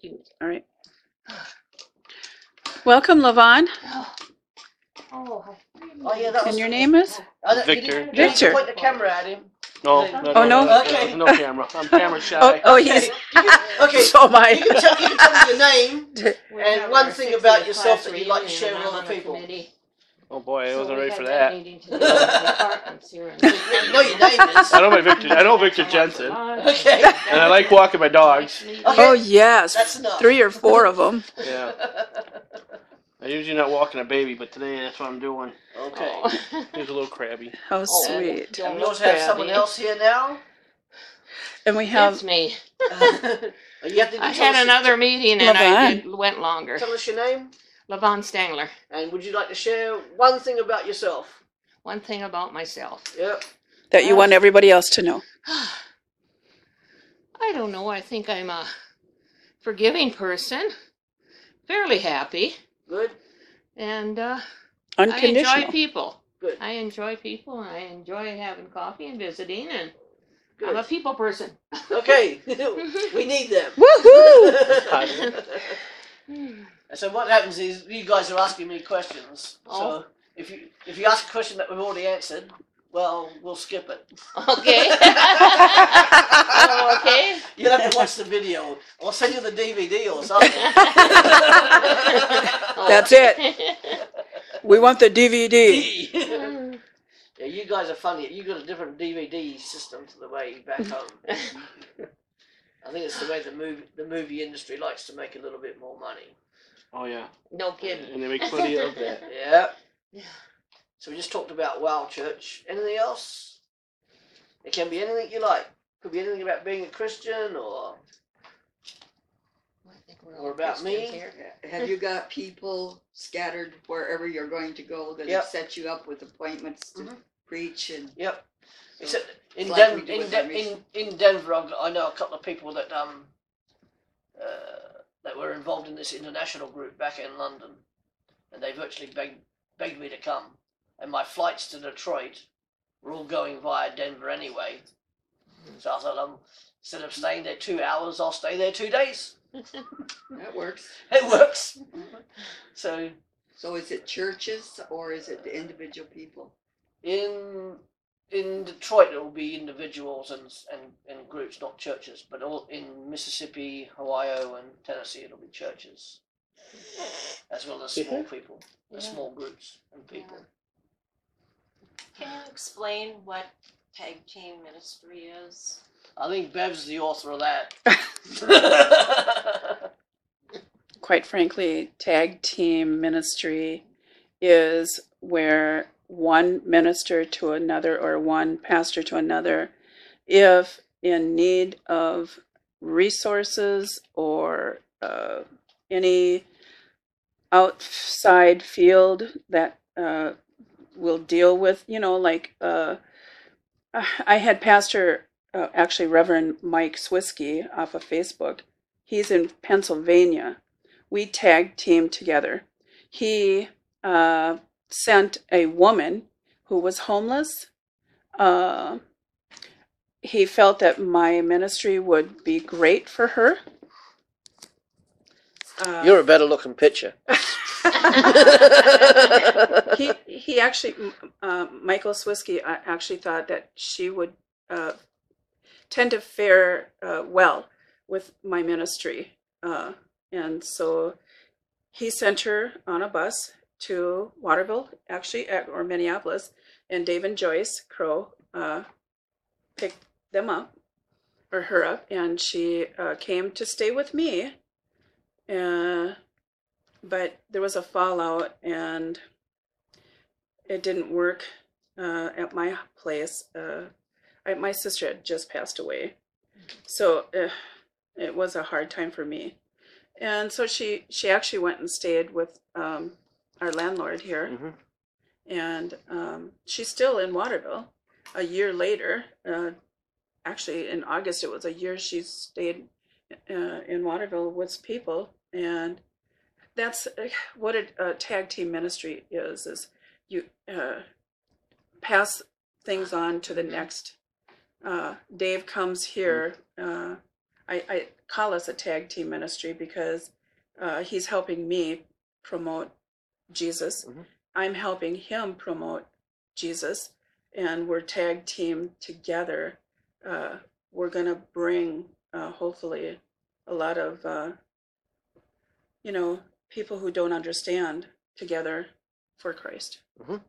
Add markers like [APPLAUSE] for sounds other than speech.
cute. All right. Welcome, Levon. Oh, Oh, yeah, that was And your name is? Oh, I don't- you Victor. didn't- you didn't Victor. Point the camera at him. No, Oh, no, no. no, Okay. no camera. I'm camera [LAUGHS] shy. Oh, oh, he's. [LAUGHS] Okay. [LAUGHS] So am I. You can tell, you can tell me your name. And one thing about yourself that you'd like to share with other people. Oh boy, I wasn't ready for that. [LAUGHS] You know your name is. I know my Victor. I know Victor Jensen, Okay. and I like walking my dogs. Oh, yes. That's enough. Three or four of them. [LAUGHS] Yeah, I usually not walking a baby, but today that's what I'm doing. Okay. He's a little crabby. How Oh. sweet. And we also have someone else here now. And we That's have, me. [LAUGHS] you have to I tell had another meeting and I Laverne. did, went longer. Tell us your name, Levon Stangler. and would you like to share one thing about yourself? One thing about myself. Yep. that you want everybody else to know. [SIGHS] I don't know. I think I'm a forgiving person, fairly happy, Good. and uh, I enjoy Unconditional. people. Good. I enjoy people. and I enjoy having coffee and visiting, and Good. I'm a people person. Okay. [LAUGHS] [LAUGHS] we need them. Woohoo! [LAUGHS] Hmm. so what happens is you guys are asking me questions. Oh. So if you if you ask a question that we've already answered, well, we'll skip it. okay. [LAUGHS] oh, okay. You'll have to watch the video. I'll send you the DVD or [LAUGHS] something. Oh. That's it. We want the DVD. [LAUGHS] yeah, hmm. you guys are funny. You got a different DVD system to the way back home. I think it's the way the movie the movie industry likes to make a little bit more money. Oh yeah, no kidding. and they make plenty of that. [LAUGHS] Yeah. Yeah. So we just talked about Wow Church. Anything else? It can be anything you like. Could be anything about being a Christian or I think we're Or all about me? Here. Have you got people scattered wherever you're going to go that Yep. have set you up with appointments to Mhm. Preach and? Yep. so- Except in like Den- we do in, with De- in in Denver, I've I know a couple of people that um uh, that were involved in this international group back in London, and they virtually begged begged me to come. And my flights to Detroit were all going via Denver anyway. So I thought, um, instead of staying there two hours, I'll stay there two days. [LAUGHS] That works. It works. So So is it churches or is it the individual people? In in Detroit, it will be individuals and and, and groups, not churches. But all in Mississippi, Ohio, and Tennessee, it'll be churches, as well as small people, Yeah. small groups and people. Can you explain what tag team ministry is? I think Bev's the author of that. [LAUGHS] [LAUGHS] Quite frankly, tag team ministry is where one minister to another or one pastor to another, if in need of resources or uh, any outside field that uh, will deal with, you know, like uh, I had Pastor, uh, actually Reverend Mike Swisky off of Facebook. He's in Pennsylvania. We tag team together. He uh, sent a woman who was homeless. Uh, he felt that my ministry would be great for her. Uh, You're a better looking picture. [LAUGHS] he he actually uh, Michael Swisky uh, actually thought that she would uh, tend to fare uh, well with my ministry, uh, and so he sent her on a bus to Waterville, actually, or Minneapolis, and Dave and Joyce Crow uh, picked them up or her up, and she uh, came to stay with me. Uh, but there was a fallout and it didn't work uh, at my place. Uh, I, my sister had just passed away, so it was a hard time for me. And so she she actually went and stayed with um, our landlord here, Mhm. and um, she's still in Waterville. A year later, uh, actually in August, it was a year she stayed uh, in Waterville with people, and that's uh, what a, a tag team ministry is is you uh, pass things on to the next uh, dave comes here uh, I, I call us a tag team ministry because uh, he's helping me promote Jesus. Mhm. I'm helping him promote Jesus, and we're tag team together. Uh, we're gonna bring uh, hopefully a lot of uh, you know people who don't understand together for Christ. Mhm.